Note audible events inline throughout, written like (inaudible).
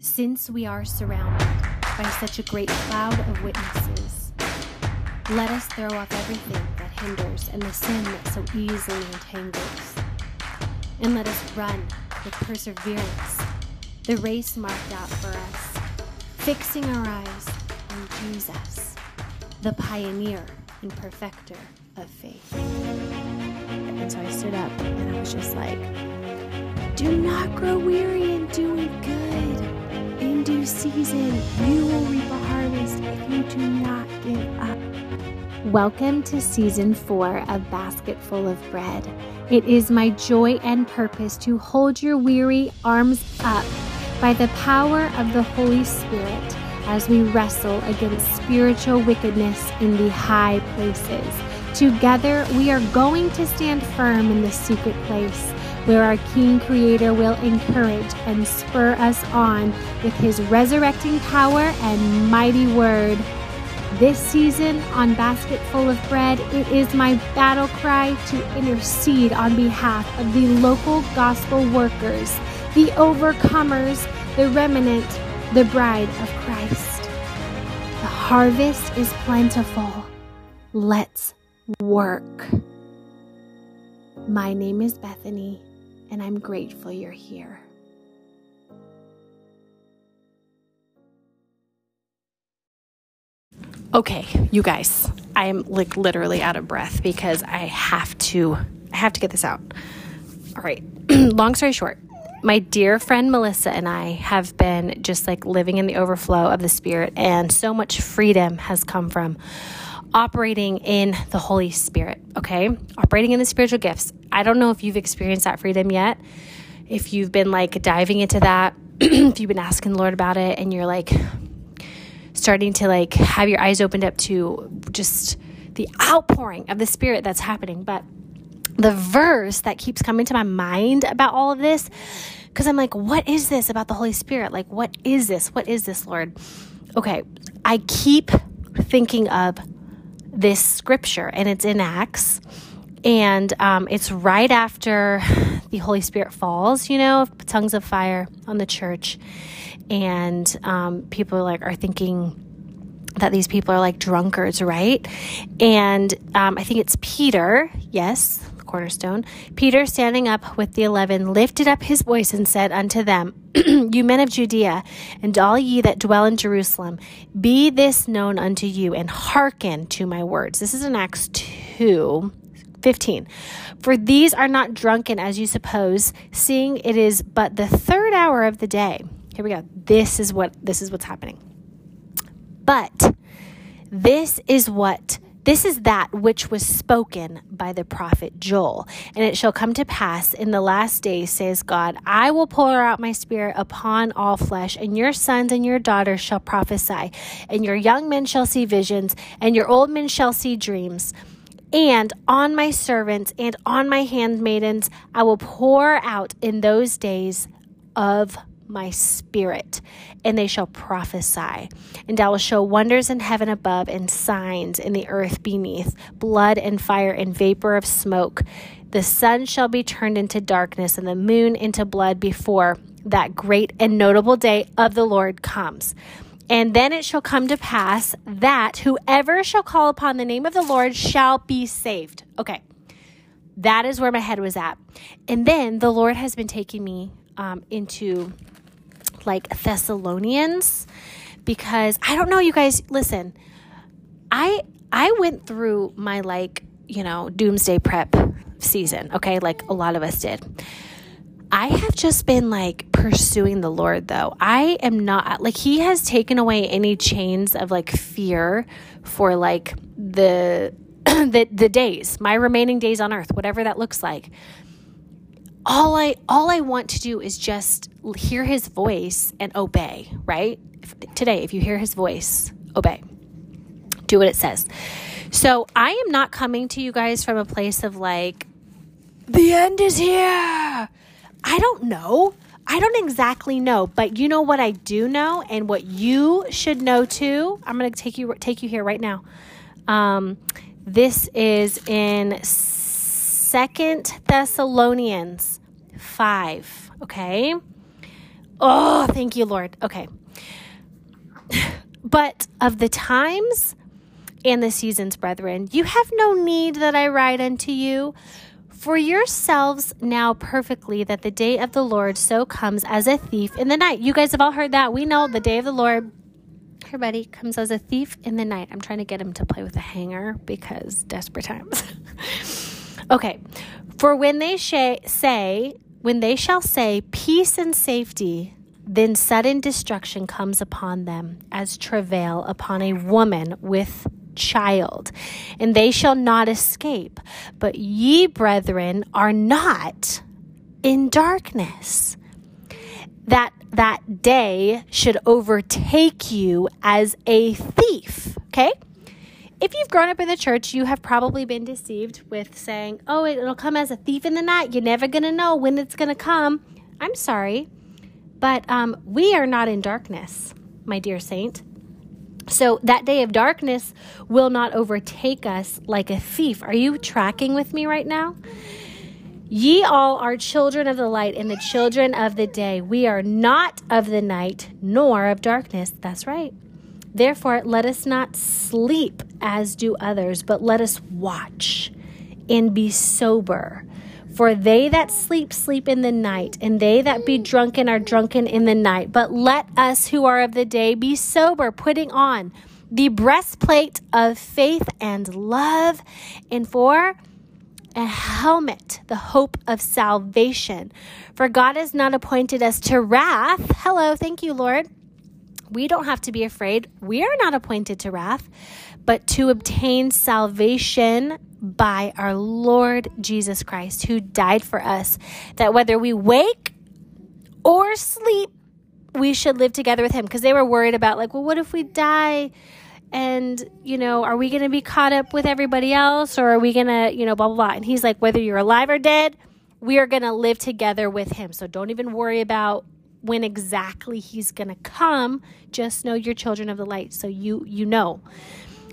Since we are surrounded by such a great cloud of witnesses, let us throw off everything that hinders and the sin that so easily entangles. And let us run with perseverance the race marked out for us, fixing our eyes on Jesus, the pioneer and perfecter of faith. And so I stood up and I was just like, do not grow weary in doing good. Due season, you will reap a harvest if you do not give up. Welcome to season four of Basket Full of Bread. It is my joy and purpose to hold your weary arms up by the power of the Holy Spirit as we wrestle against spiritual wickedness in the high places. Together, we are going to stand firm in the secret place where our King Creator will encourage and spur us on with His resurrecting power and mighty word. This season on Basket Full of Bread, it is my battle cry to intercede on behalf of the local gospel workers, the overcomers, the remnant, the bride of Christ. The harvest is plentiful. Let's work. My name is Bethany, and I'm grateful you're here. Okay, you guys, I am like literally out of breath because I have to I have to get this out. All right. (clears throat) Long story short, my dear friend Melissa and I have been just like living in the overflow of the Spirit, and so much freedom has come from operating in the Holy Spirit, okay? Operating in the spiritual gifts. I don't know if you've experienced that freedom yet, if you've been like diving into that, (clears throat) if you've been asking the Lord about it, and you're like starting to like have your eyes opened up to just the outpouring of the Spirit that's happening. But the verse that keeps coming to my mind about all of this because I'm like, what is this about the Holy Spirit? Like, what is this? What is this, Lord? Okay, I keep thinking of this scripture, and it's in Acts, and um, it's right after (sighs) the Holy Spirit falls, you know, tongues of fire on the church, and um, people like are thinking that these people are like drunkards, right? And um, I think it's Peter, yes, cornerstone, Peter, standing up with the eleven, lifted up his voice and said unto them, (clears throat) You men of Judea, and all ye that dwell in Jerusalem, be this known unto you, and hearken to my words. This is in Acts 2. 15. For these are not drunken as you suppose, seeing it is but the third hour of the day. Here we go. This is what this is what's happening. But this is what this is that which was spoken by the prophet Joel. And it shall come to pass in the last days, says God, I will pour out my spirit upon all flesh, and your sons and your daughters shall prophesy, and your young men shall see visions, and your old men shall see dreams. And on my servants and on my handmaidens I will pour out in those days of my spirit, and they shall prophesy. And I will show wonders in heaven above and signs in the earth beneath blood and fire and vapor of smoke. The sun shall be turned into darkness and the moon into blood before that great and notable day of the Lord comes. And then it shall come to pass that whoever shall call upon the name of the Lord shall be saved. Okay. That is where my head was at. And then the Lord has been taking me um, into like Thessalonians because I don't know you guys listen. I I went through my like, you know, doomsday prep season, okay? Like a lot of us did. I have just been like pursuing the Lord though. I am not like he has taken away any chains of like fear for like the (clears throat) the the days, my remaining days on earth, whatever that looks like all I all I want to do is just hear his voice and obey, right? If, today, if you hear his voice, obey. Do what it says. So, I am not coming to you guys from a place of like the end is here. I don't know. I don't exactly know, but you know what I do know and what you should know too. I'm going to take you take you here right now. Um, this is in Second Thessalonians 5, okay? Oh, thank you, Lord. Okay. (laughs) But of the times and the seasons, brethren, you have no need that I write unto you. For yourselves now perfectly that the day of the Lord so comes as a thief in the night. You guys have all heard that. We know the day of the Lord, everybody, comes as a thief in the night. I'm trying to get him to play with a hanger because desperate times. (laughs) okay. For when they sh- say, when they shall say peace and safety, then sudden destruction comes upon them as travail upon a woman with child, and they shall not escape. But ye, brethren, are not in darkness. That that day should overtake you as a thief. Okay? If you've grown up in the church, you have probably been deceived with saying, oh, it'll come as a thief in the night. You're never going to know when it's going to come. I'm sorry. But um, we are not in darkness, my dear saint. So that day of darkness will not overtake us like a thief. Are you tracking with me right now? Ye all are children of the light and the children of the day. We are not of the night nor of darkness. That's right. Therefore, let us not sleep as do others, but let us watch and be sober. For they that sleep, sleep in the night, and they that be drunken are drunken in the night. But let us who are of the day be sober, putting on the breastplate of faith and love, and for a helmet, the hope of salvation. For God has not appointed us to wrath. Hello, thank you, Lord. We don't have to be afraid. We are not appointed to wrath, but to obtain salvation by our Lord Jesus Christ, who died for us, that whether we wake or sleep, we should live together with him. Because they were worried about, like, well, what if we die? And, you know, are we going to be caught up with everybody else? Or are we going to, you know, blah, blah, blah. And he's like, whether you're alive or dead, we are going to live together with him. So don't even worry about when exactly he's going to come. Just know you're children of the light. So you, you know.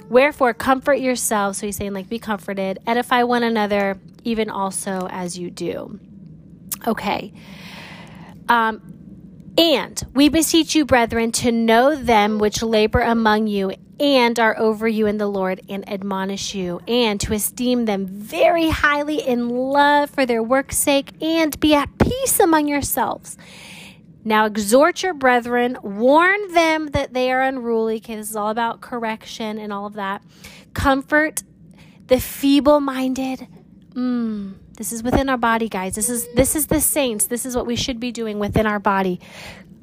Wherefore, comfort yourselves. So he's saying, like, be comforted, edify one another, even also as you do. Okay. Um, and we beseech you, brethren, to know them which labor among you and are over you in the Lord and admonish you, and to esteem them very highly in love for their work's sake, and be at peace among yourselves. Now exhort your brethren, warn them that they are unruly. Okay, this is all about correction and all of that. Comfort the feeble minded. Mm, this is within our body, guys. This is this is the saints. This is what we should be doing within our body.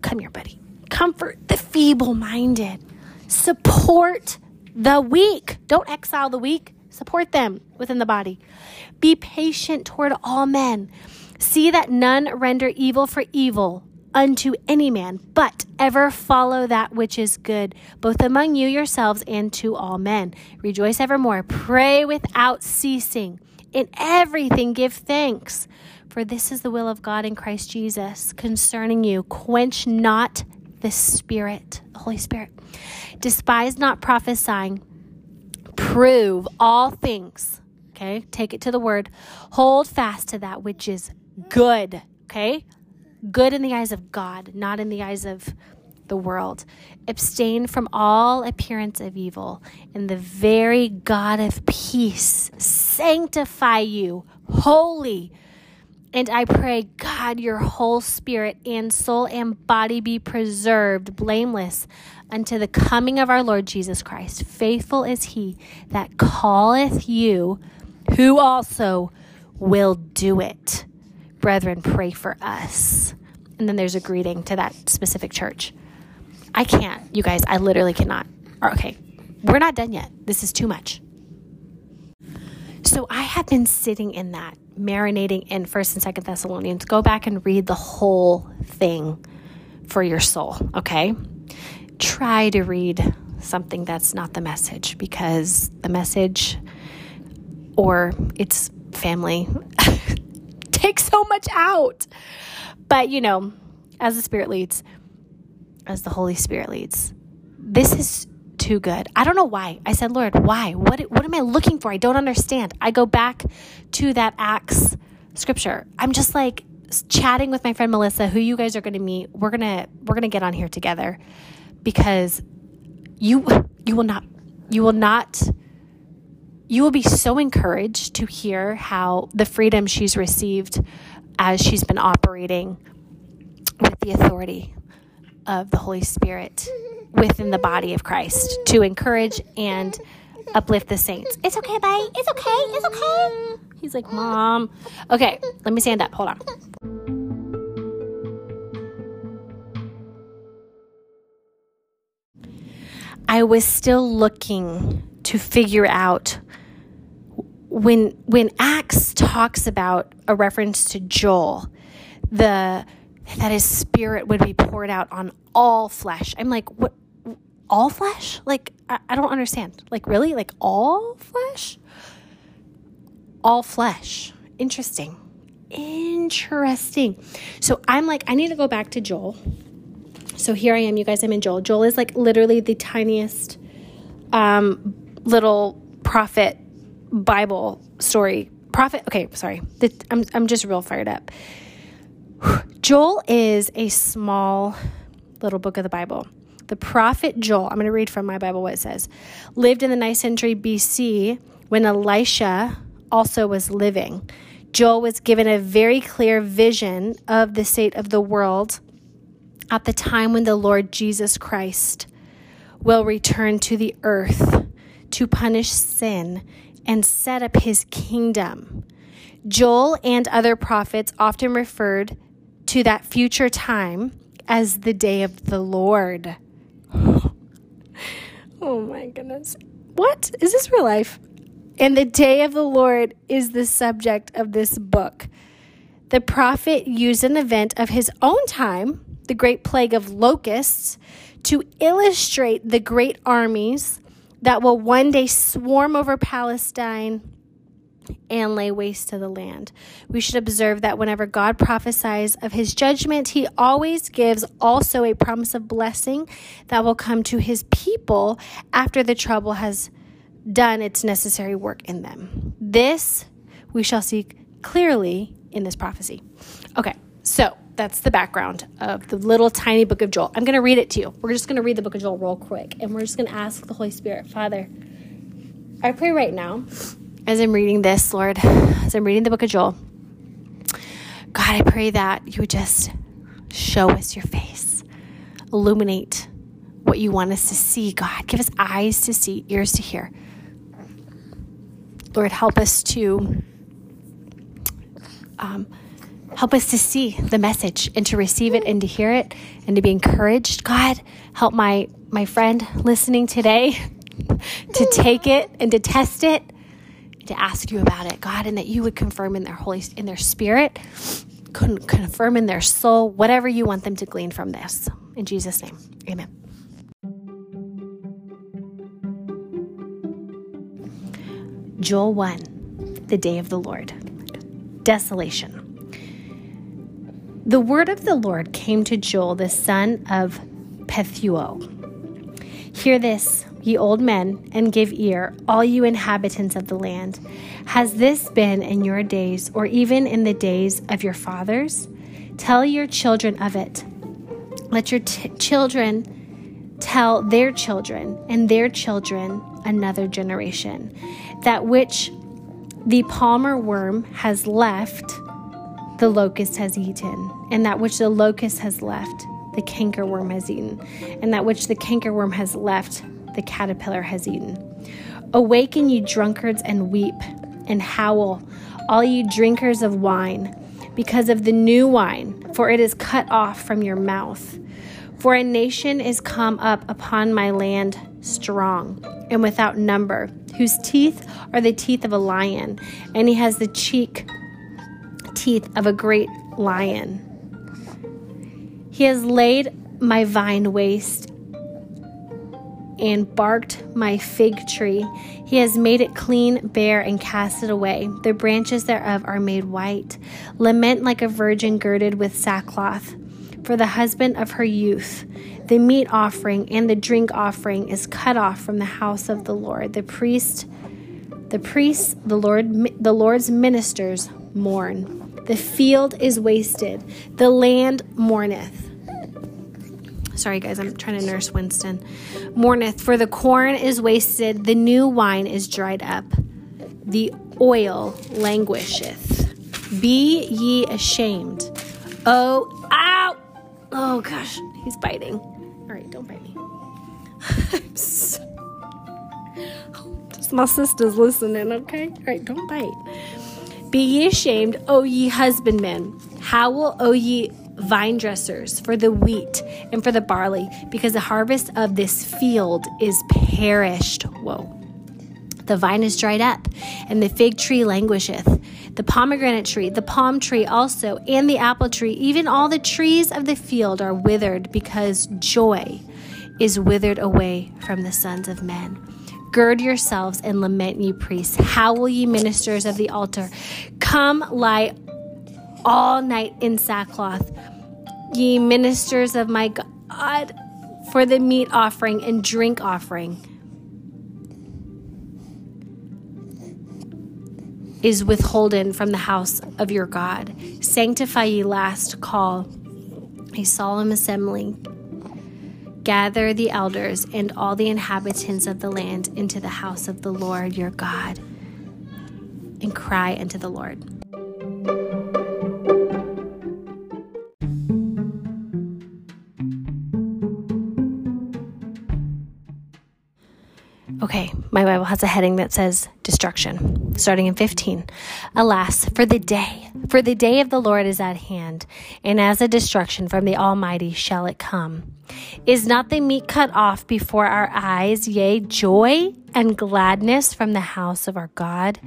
Come here, buddy. Comfort the feeble minded. Support the weak. Don't exile the weak. Support them within the body. Be patient toward all men. See that none render evil for evil unto any man, but ever follow that which is good, both among you yourselves and to all men. Rejoice evermore. Pray without ceasing. In everything give thanks, for this is the will of God in Christ Jesus concerning you. Quench not the Spirit, the Holy Spirit. Despise not prophesying. Prove all things. Okay, take it to the word. Hold fast to that which is good. Okay, good in the eyes of God, not in the eyes of the world. Abstain from all appearance of evil, and the very God of peace sanctify you holy. And I pray, God, your whole spirit and soul and body be preserved blameless unto the coming of our Lord Jesus Christ. Faithful is he that calleth you, who also will do it brethren, pray for us. And then there's a greeting to that specific church. I can't, you guys, I literally cannot. Okay, we're not done yet. This is too much. So I have been sitting in that, marinating in First and Second Thessalonians. Go back and read the whole thing for your soul, okay? Try to read something that's not the message because the message or its family (laughs) take so much out. But, you know, as the Spirit leads, as the Holy Spirit leads, this is too good. I don't know why. I said, Lord, why? What, what am I looking for? I don't understand. I go back to that Acts scripture. I'm just like, chatting with my friend Melissa, who you guys are going to meet. We're going to we're going to get on here together because you you will not you will not you will be so encouraged to hear how the freedom she's received as she's been operating with the authority of the Holy Spirit within the body of Christ to encourage and uplift the saints. It's okay, bye. It's okay. It's okay. He's like, Mom. Okay, let me stand up. Hold on. I was still looking to figure out when when Acts talks about a reference to Joel, the that his spirit would be poured out on all flesh. I'm like, what all flesh? Like I, I don't understand. Like really? Like all flesh? All flesh. Interesting. Interesting. So I'm like, I need to go back to Joel. So here I am, you guys. I'm in Joel. Joel is like literally the tiniest um, little prophet Bible story. Prophet. Okay, sorry. The, I'm I'm just real fired up. (sighs) Joel is a small little book of the Bible. The prophet Joel, I'm going to read from my Bible what it says, lived in the 9th century BC when Elisha also was living. Joel was given a very clear vision of the state of the world at the time when the Lord Jesus Christ will return to the earth to punish sin and set up his kingdom. Joel and other prophets often referred to that future time as the day of the Lord. (laughs) oh my goodness. What? Is this real life? And the day of the Lord is the subject of this book. The prophet used an event of his own time, the great plague of locusts, to illustrate the great armies that will one day swarm over Palestine and lay waste to the land. We should observe that whenever God prophesies of his judgment, he always gives also a promise of blessing that will come to his people after the trouble has done its necessary work in them. This we shall see clearly in this prophecy. Okay, so that's the background of the little tiny book of Joel. I'm going to read it to you. We're just going to read the book of Joel real quick, and we're just going to ask the Holy Spirit, Father, I pray right now as I'm reading this, Lord, as I'm reading the book of Joel, God, I pray that you would just show us your face, illuminate what you want us to see, God. Give us eyes to see, ears to hear. Lord, help us to um, help us to see the message and to receive it and to hear it and to be encouraged. God, help my my friend listening today (laughs) to take it and to test it to ask you about it, God, and that you would confirm in their holy in their spirit, confirm in their soul whatever you want them to glean from this. In Jesus' name, Amen. Joel 1, the day of the Lord. Desolation. The word of the Lord came to Joel, the son of Pethuel. Hear this, ye old men, and give ear, all you inhabitants of the land. Has this been in your days, or even in the days of your fathers? Tell your children of it. Let your t- children tell their children, and their children another generation. That which the palmer worm has left, the locust has eaten, and that which the locust has left, the cankerworm has eaten, and that which the cankerworm has left, the caterpillar has eaten. Awaken, you drunkards, and weep and howl, all you drinkers of wine, because of the new wine, for it is cut off from your mouth. For a nation is come up upon my land strong and without number, whose teeth are the teeth of a lion, and he has the cheek teeth of a great lion. He has laid my vine waste and barked my fig tree. He has made it clean, bare, and cast it away. The branches thereof are made white. Lament like a virgin girded with sackcloth. For the husband of her youth, the meat offering and the drink offering is cut off from the house of the Lord. The priest, the priests, the Lord, the Lord's ministers mourn. The field is wasted. The land mourneth. Sorry, guys, I'm trying to nurse Winston. Mourneth, for the corn is wasted, the new wine is dried up, the oil languisheth. Be ye ashamed. Oh, ow! Oh gosh, he's biting. All right, don't bite me. (laughs) (laughs) Just my sister's listening, okay? All right, don't bite. Be ye ashamed, O ye husbandmen. Howl, O ye vine dressers, for the wheat and for the barley, because the harvest of this field is perished. Whoa. The vine is dried up, and the fig tree languisheth. The pomegranate tree, the palm tree also, and the apple tree, even all the trees of the field are withered, because joy is withered away from the sons of men. Gird yourselves and lament, ye priests. Howl, ye ministers of the altar. Come lie all night in sackcloth, ye ministers of my God, for the meat offering and drink offering is withholden from the house of your God. Sanctify ye last call, a solemn assembly. Gather the elders and all the inhabitants of the land into the house of the Lord your God, and cry unto the Lord. Okay, my Bible has a heading that says destruction, starting in 15. Alas, for the day, for the day of the Lord is at hand, and as a destruction from the Almighty shall it come. Is not the meat cut off before our eyes, yea, joy and gladness from the house of our God?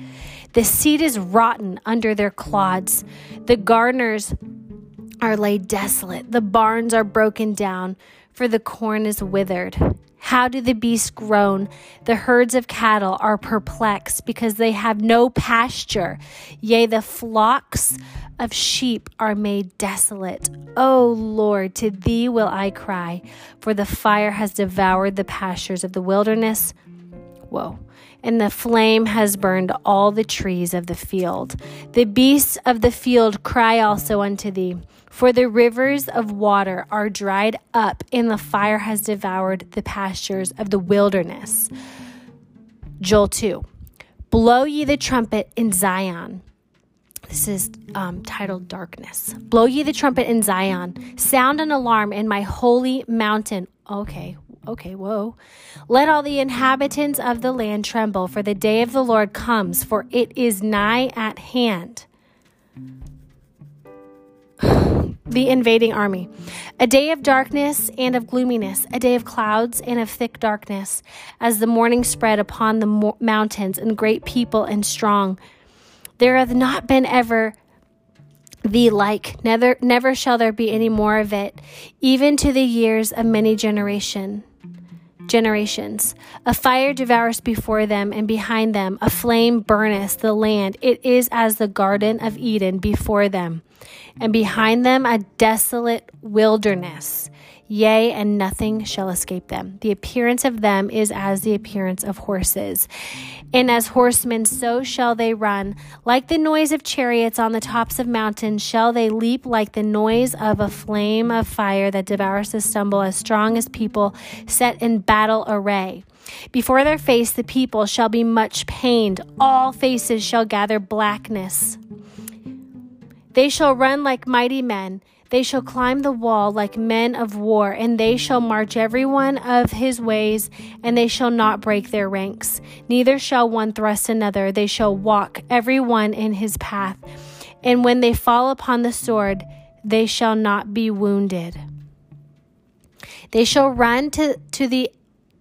The seed is rotten under their clods, the gardeners are laid desolate, the barns are broken down, for the corn is withered how do the beasts groan? The herds of cattle are perplexed because they have no pasture. Yea, the flocks of sheep are made desolate. O Lord, to thee will I cry, for the fire has devoured the pastures of the wilderness. Whoa. And the flame has burned all the trees of the field. The beasts of the field cry also unto thee. For the rivers of water are dried up, and the fire has devoured the pastures of the wilderness. Joel 2 Blow ye the trumpet in Zion. This is um, titled Darkness. Blow ye the trumpet in Zion. Sound an alarm in my holy mountain. Okay, okay, whoa. Let all the inhabitants of the land tremble, for the day of the Lord comes, for it is nigh at hand (sighs) the invading army. A day of darkness and of gloominess, a day of clouds and of thick darkness, as the morning spread upon the mo- mountains, and great people and strong. There hath not been ever the like, never, never shall there be any more of it, even to the years of many generation generations. A fire devours before them, and behind them a flame burneth the land. It is as the Garden of Eden before them and behind them a desolate wilderness. Yea, and nothing shall escape them. The appearance of them is as the appearance of horses. And as horsemen, so shall they run. Like the noise of chariots on the tops of mountains, shall they leap like the noise of a flame of fire that devours the stumble, as strong as people set in battle array. Before their face, the people shall be much pained. All faces shall gather blackness. They shall run like mighty men. They shall mm. climb the wall like men of war, and they mm. shall march every one of his ways, and they shall not break their ranks. Neither shall one thrust another. They shall walk every one in his path. And when they fall upon the sword, they shall not be wounded. They shall run to, to the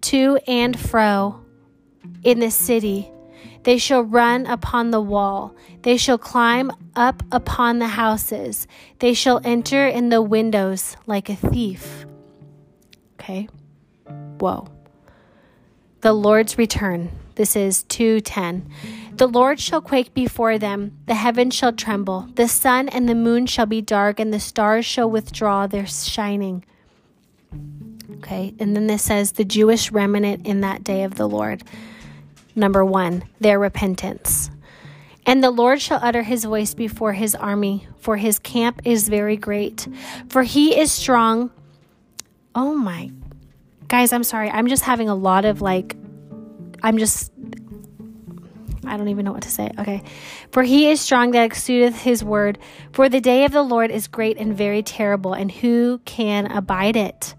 to and fro in the city they shall run upon the wall. They shall climb up upon the houses. They shall enter in the windows like a thief. Okay? Whoa. The Lord's return. This is 210. The Lord shall quake before them, the heavens shall tremble, the sun and the moon shall be dark, and the stars shall withdraw their shining. Okay, and then this says, the Jewish remnant in that day of the Lord. Number one, their repentance. And the Lord shall utter his voice before his army, for his camp is very great. For he is strong. Oh my. Guys, I'm sorry. I'm just having a lot of like, I'm just I don't even know what to say. Okay. For he is strong that exudeth his word. For the day of the Lord is great and very terrible, and who can abide it?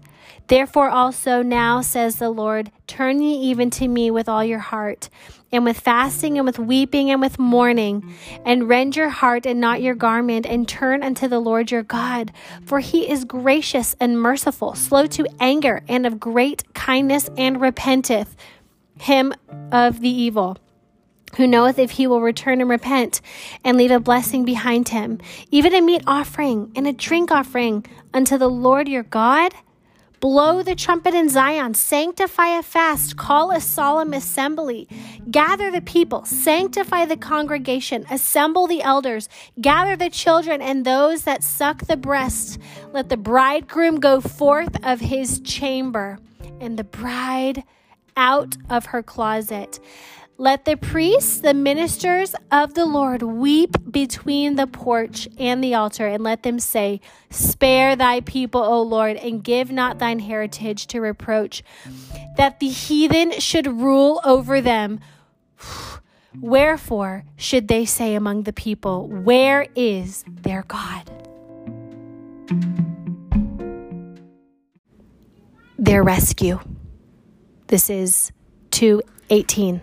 Therefore also now says the Lord, turn ye even to me with all your heart, and with fasting and with weeping and with mourning, and rend your heart and not your garment, and turn unto the Lord your God. For he is gracious and merciful, slow to anger, and of great kindness, and repenteth him of the evil who knoweth if he will return and repent and leave a blessing behind him, even a meat offering and a drink offering unto the Lord your God? Blow the trumpet in Zion, sanctify a fast, call a solemn assembly, gather the people, sanctify the congregation, assemble the elders, gather the children and those that suck the breast. Let the bridegroom go forth of his chamber, and the bride out of her closet. Let the priests, the ministers of the Lord, weep between the porch and the altar, and let them say, Spare thy people, O Lord, and give not thine heritage to reproach, that the heathen should rule over them. (sighs) Wherefore should they say among the people, Where is their God? Their rescue. This is 218.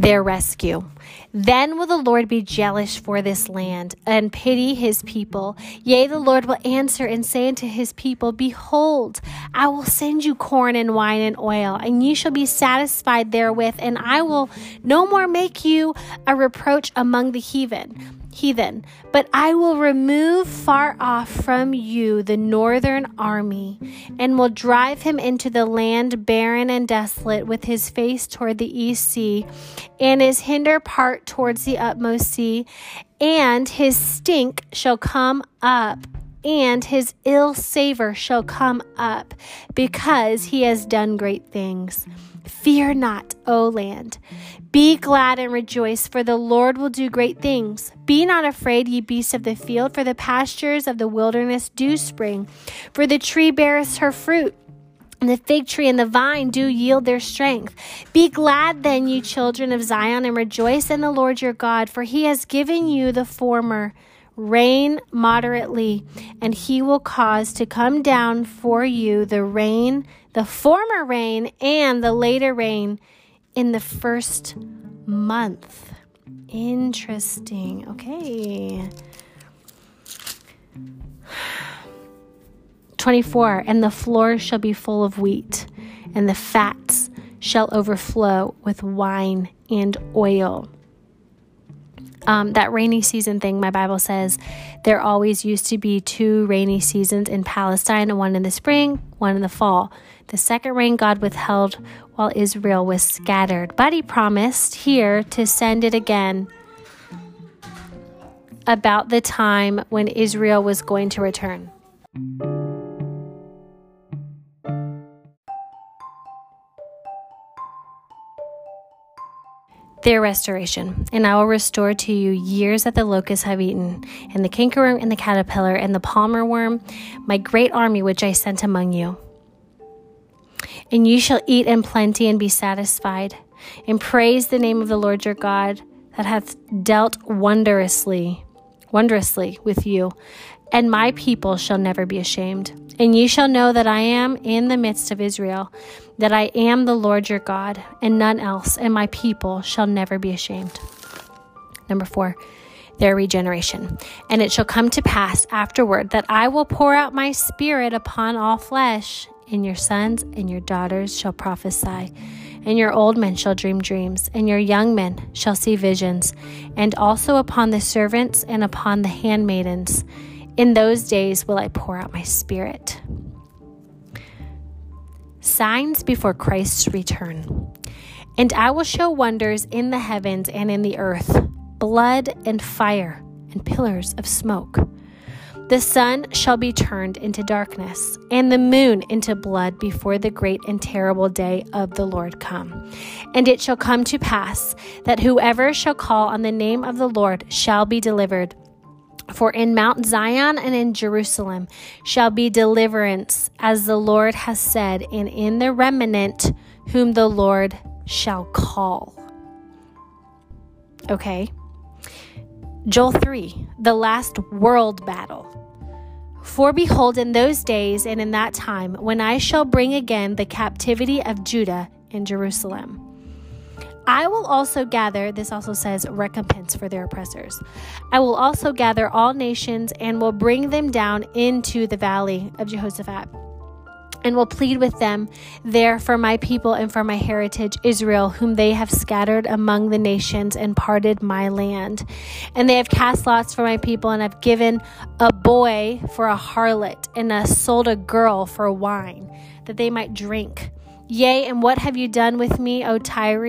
Their rescue. Then will the Lord be jealous for this land and pity his people. Yea, the Lord will answer and say unto his people, Behold, I will send you corn and wine and oil, and ye shall be satisfied therewith, and I will no more make you a reproach among the heathen heathen, but I will remove far off from you the northern army, and will drive him into the land barren and desolate, with his face toward the east sea, and his hinder part towards the utmost sea, and his stink shall come up and his ill savor shall come up, because he has done great things. Fear not, O land. Be glad and rejoice, for the Lord will do great things. Be not afraid, ye beasts of the field, for the pastures of the wilderness do spring. For the tree beareth her fruit. And the fig tree and the vine do yield their strength. Be glad then, ye children of Zion, and rejoice in the Lord your God, for he has given you the former rain moderately, and he will cause to come down for you the rain, the former rain, and the later rain in the first month. Interesting. Okay. 24 And the floor shall be full of wheat, and the fats shall overflow with wine and oil. Um, that rainy season thing, my Bible says there always used to be two rainy seasons in Palestine, one in the spring, one in the fall. The second rain God withheld while Israel was scattered, but he promised here to send it again about the time when Israel was going to return. Their restoration, and I will restore to you years that the locusts have eaten, and the cankerworm and the caterpillar and the palmer worm, my great army which I sent among you. And you shall eat in plenty and be satisfied, and praise the name of the Lord your God that hath dealt wondrously, wondrously with you, and my people shall never be ashamed. And ye shall know that I am in the midst of Israel, that I am the Lord your God, and none else, and my people shall never be ashamed. Number four, their regeneration. And it shall come to pass afterward that I will pour out my spirit upon all flesh, and your sons and your daughters shall prophesy, and your old men shall dream dreams, and your young men shall see visions, and also upon the servants and upon the handmaidens in those days will I pour out my spirit. Signs before Christ's return. And I will show wonders in the heavens and in the earth blood and fire and pillars of smoke. The sun shall be turned into darkness, and the moon into blood before the great and terrible day of the Lord come. And it shall come to pass that whoever shall call on the name of the Lord shall be delivered. For in Mount Zion and in Jerusalem shall be deliverance, as the Lord has said, and in the remnant whom the Lord shall call. Okay. Joel 3, the last world battle. For behold, in those days and in that time, when I shall bring again the captivity of Judah and Jerusalem, I will also gather, this also says recompense for their oppressors. I will also gather all nations and will bring them down into the valley of Jehoshaphat and will plead with them there for my people and for my heritage, Israel, whom they have scattered among the nations and parted my land. And they have cast lots for my people and have given a boy for a harlot and have sold a girl for wine, that they might drink. Yea, and what have you done with me, O Tyre,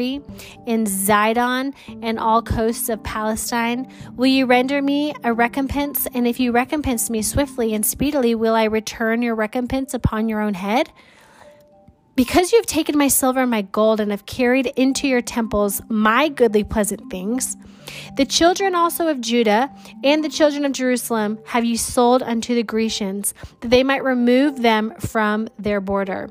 in Zidon, and all coasts of Palestine? Will you render me a recompense? And if you recompense me swiftly and speedily, will I return your recompense upon your own head? Because you have taken my silver and my gold, and have carried into your temples my goodly pleasant things, the children also of Judah and the children of Jerusalem have you sold unto the Grecians, that they might remove them from their border.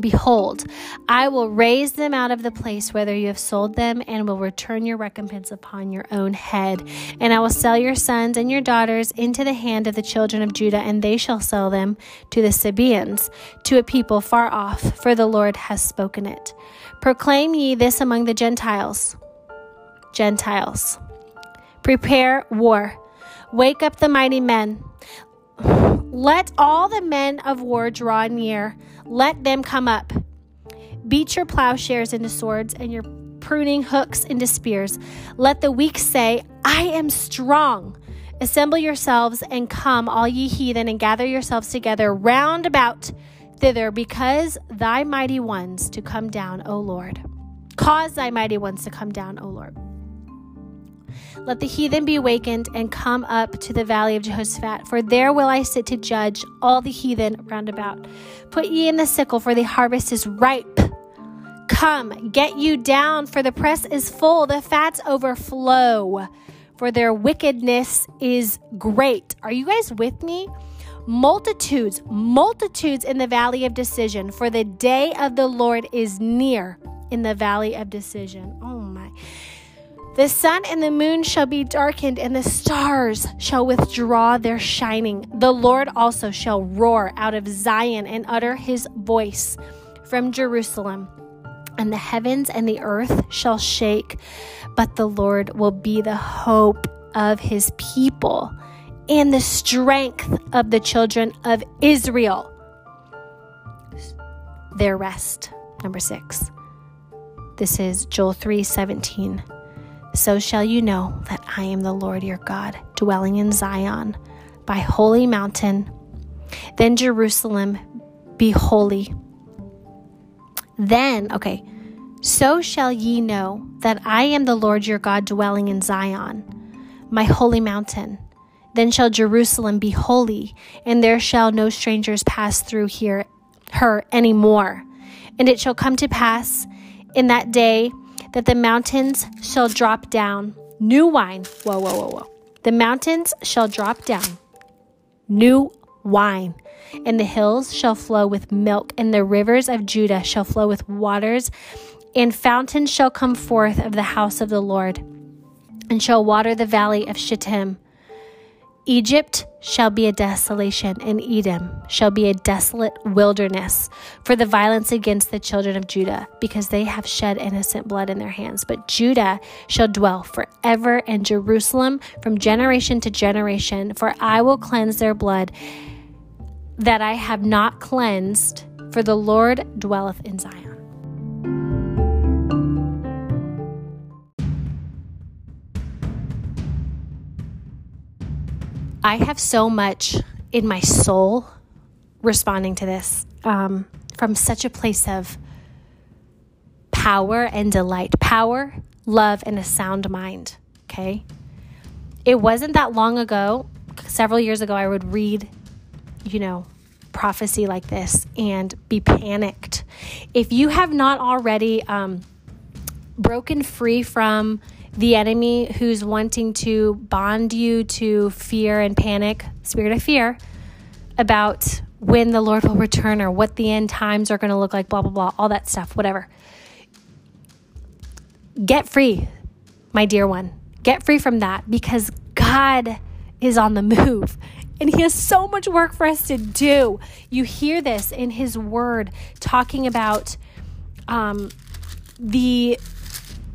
Behold, I will raise them out of the place whither you have sold them, and will return your recompense upon your own head. And I will sell your sons and your daughters into the hand of the children of Judah, and they shall sell them to the Sabaeans, to a people far off, for the Lord has spoken it. Proclaim ye this among the Gentiles. Gentiles. Prepare war. Wake up the mighty men. (sighs) Let all the men of war draw near. Let them come up. Beat your plowshares into swords and your pruning hooks into spears. Let the weak say, I am strong. Assemble yourselves and come, all ye heathen, and gather yourselves together round about thither, because thy mighty ones to come down, O Lord. Cause thy mighty ones to come down, O Lord. Let the heathen be awakened and come up to the valley of Jehoshaphat, for there will I sit to judge all the heathen round about. Put ye in the sickle, for the harvest is ripe. Come, get you down, for the press is full, the fats overflow, for their wickedness is great. Are you guys with me? Multitudes, multitudes in the valley of decision, for the day of the Lord is near in the valley of decision. Oh my. The sun and the moon shall be darkened, and the stars shall withdraw their shining. The Lord also shall roar out of Zion and utter his voice from Jerusalem. And the heavens and the earth shall shake, but the Lord will be the hope of his people and the strength of the children of Israel. Their rest. Number six. This is Joel 3 17. So shall you know that I am the Lord your God, dwelling in Zion, by holy mountain. Then Jerusalem, be holy. Then, okay, so shall ye know that I am the Lord your God, dwelling in Zion, my holy mountain. Then shall Jerusalem be holy, and there shall no strangers pass through here her any more. And it shall come to pass in that day that the mountains shall drop down new wine. Whoa, whoa, whoa, whoa. The mountains shall drop down new wine, and the hills shall flow with milk, and the rivers of Judah shall flow with waters, and fountains shall come forth of the house of the Lord, and shall water the valley of Shittim. Egypt shall be a desolation, and Edom shall be a desolate wilderness for the violence against the children of Judah, because they have shed innocent blood in their hands. But Judah shall dwell forever, and Jerusalem from generation to generation, for I will cleanse their blood that I have not cleansed, for the Lord dwelleth in Zion. I have so much in my soul responding to this um, from such a place of power and delight, power, love, and a sound mind. Okay. It wasn't that long ago, several years ago, I would read, you know, prophecy like this and be panicked. If you have not already um, broken free from the enemy who's wanting to bond you to fear and panic, spirit of fear, about when the Lord will return or what the end times are going to look like, blah, blah, blah, all that stuff, whatever. Get free, my dear one. Get free from that because God is on the move and He has so much work for us to do. You hear this in His Word talking about um, the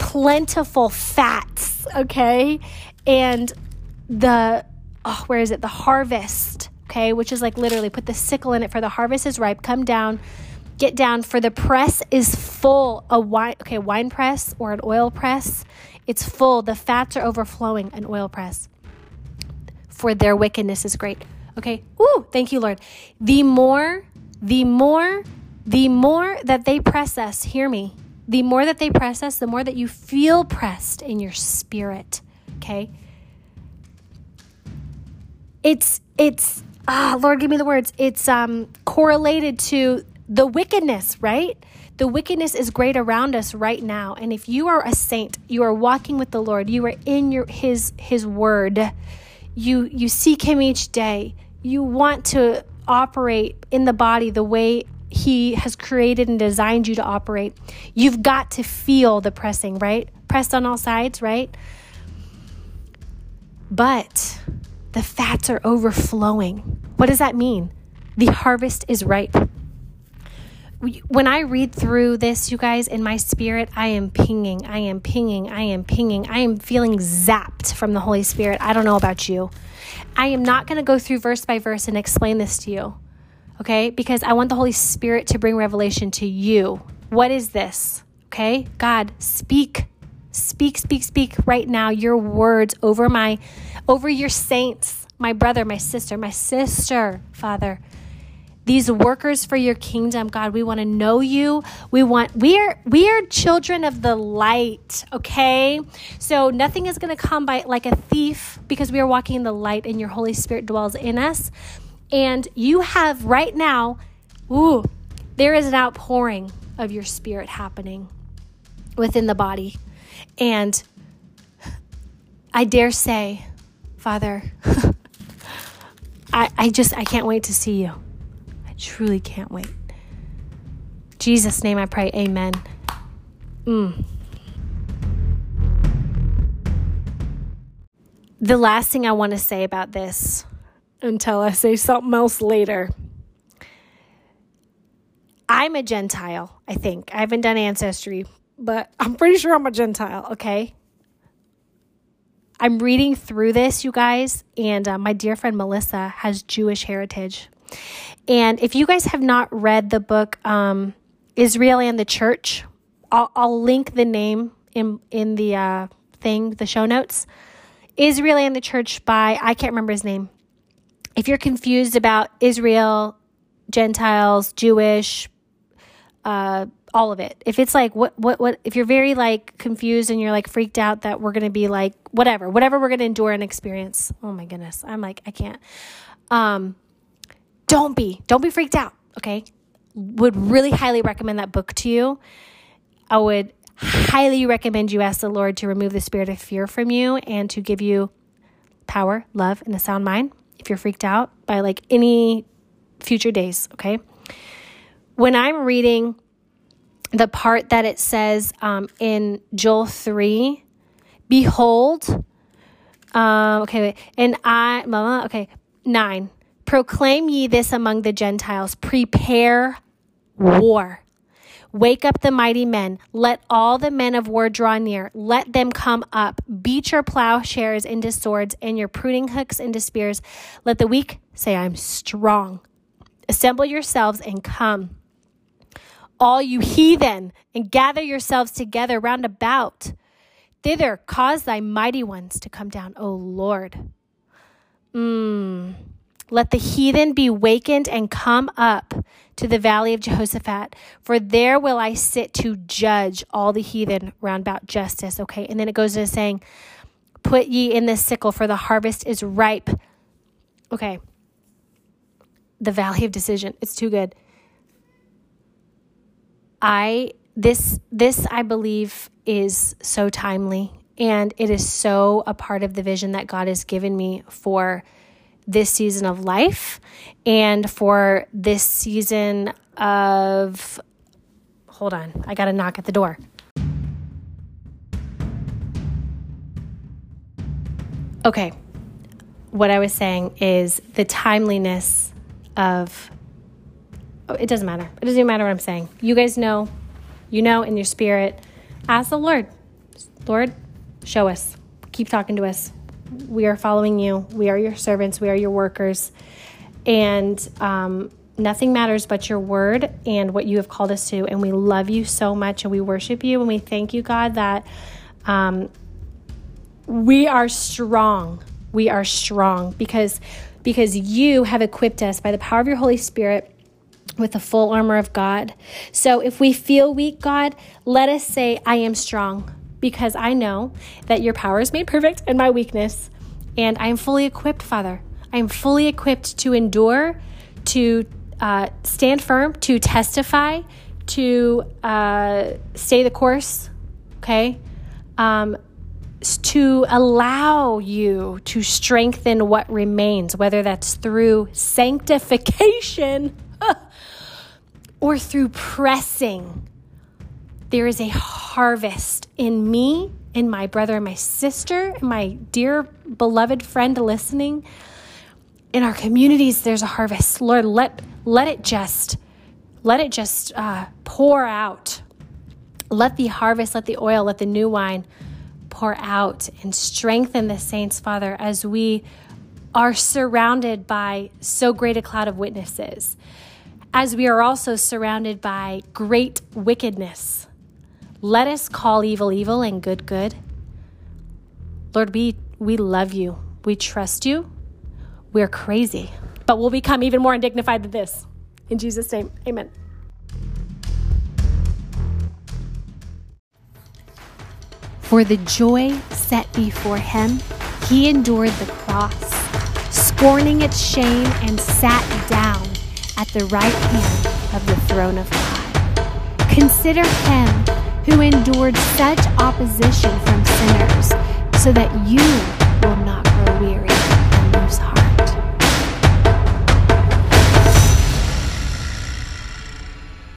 plentiful fats, okay? And the, oh, where is it? The harvest, okay? Which is like literally put the sickle in it for the harvest is ripe. Come down, get down, for the press is full. A wine, okay, wine press or an oil press, it's full. The fats are overflowing, an oil press. For their wickedness is great. Okay, ooh, thank you, Lord. The more, the more, the more that they press us, hear me, the more that they press us, the more that you feel pressed in your spirit. Okay? It's it's ah Lord give me the words. It's um correlated to the wickedness, right? The wickedness is great around us right now. And if you are a saint, you are walking with the Lord, you are in your his his word. You you seek him each day. You want to operate in the body the way he has created and designed you to operate. You've got to feel the pressing, right? Pressed on all sides, right? But the fats are overflowing. What does that mean? The harvest is ripe. When I read through this, you guys, in my spirit, I am pinging, I am pinging, I am pinging, I am feeling zapped from the Holy Spirit. I don't know about you. I am not going to go through verse by verse and explain this to you okay? Because I want the Holy Spirit to bring revelation to you. What is this? Okay? God, speak. Speak, speak, speak right now your words over my over your saints, my brother, my sister, my sister, Father. These workers for your kingdom, God, we want to know you. We want we are we are children of the light, okay? So nothing is going to come by like a thief because we are walking in the light and your Holy Spirit dwells in us. And you have right now, ooh, there is an outpouring of your spirit happening within the body. And I dare say, Father, (laughs) I, I just, I can't wait to see you. I truly can't wait. Jesus' name I pray, amen. Mm. The last thing I want to say about this until I say something else later. I'm a Gentile, I think. I haven't done ancestry, but (laughs) I'm pretty sure I'm a Gentile, okay? I'm reading through this, you guys, and uh, my dear friend Melissa has Jewish heritage. And if you guys have not read the book um, Israel and the Church, I'll, I'll, link the name in in the uh, thing, the show notes. Israel and the Church by I can't remember his name if you're confused about Israel, Gentiles, Jewish, uh, all of it. If it's like what what what if you're very like confused and you're like freaked out that we're going to be like whatever, whatever we're going to endure and experience. Oh my goodness. I'm like I can't. Um don't be. Don't be freaked out, okay? Would really highly recommend that book to you. I would highly recommend you ask the Lord to remove the spirit of fear from you and to give you power, love, and a sound mind if you're freaked out by like any future days, okay? When I'm reading the part that it says um, in Joel 3, behold, uh, okay, wait, and I, mama, okay, nine, proclaim ye this among the Gentiles, prepare war. Wake up the mighty men. Let all the men of war draw near. Let them come up. Beat your plowshares into swords and your pruning hooks into spears. Let the weak say, I'm strong. Assemble yourselves and come. All you heathen, and gather yourselves together round about. Thither cause thy mighty ones to come down, O Lord. Mm. Let the heathen be wakened and come up to the valley of Jehoshaphat, for there will I sit to judge all the heathen round about justice. Okay, and then it goes to saying, Put ye in the sickle, for the harvest is ripe. Okay. The Valley of Decision. It's too good. I this this I believe is so timely and it is so a part of the vision that God has given me for this season of life and for this season of hold on, I got to knock at the door. Okay. What I was saying is the timeliness of oh, it doesn't matter. It doesn't even matter what I'm saying. You guys know, you know in your spirit. Ask the Lord. Lord, show us. Keep talking to us. We are following you. We are your servants. We are your workers. And um, nothing matters but your word and what you have called us to. And we love you so much and we worship you and we thank you, God, that um, we are strong. We are strong because because you have equipped us by the power of your Holy Spirit with the full armor of God. So if we feel weak, God, let us say, I am strong because I know that your power is made perfect in my weakness. And I am fully equipped, Father. I am fully equipped to endure, to uh, stand firm, to testify, to uh, stay the course, okay? Um, to allow you to strengthen what remains, whether that's through sanctification (laughs) or through pressing. There is a harvest in me, in my brother and my sister, and my dear beloved friend listening. In our communities, there's a harvest. Lord, let, let it just let it just uh, pour out. Let the harvest, let the oil, let the new wine pour out and strengthen the saints, Father, as we are surrounded by so great a cloud of witnesses, as we are also surrounded by great wickedness. Let us call evil evil and good good. Lord, we, we love you. We trust you. We're crazy, but we'll become even more undignified than this. In Jesus' name, amen. For the joy set before him, he endured the cross, scorning its shame, and sat down at the right hand of the throne of God. Consider him who endured such opposition from sinners, so that you will not grow weary.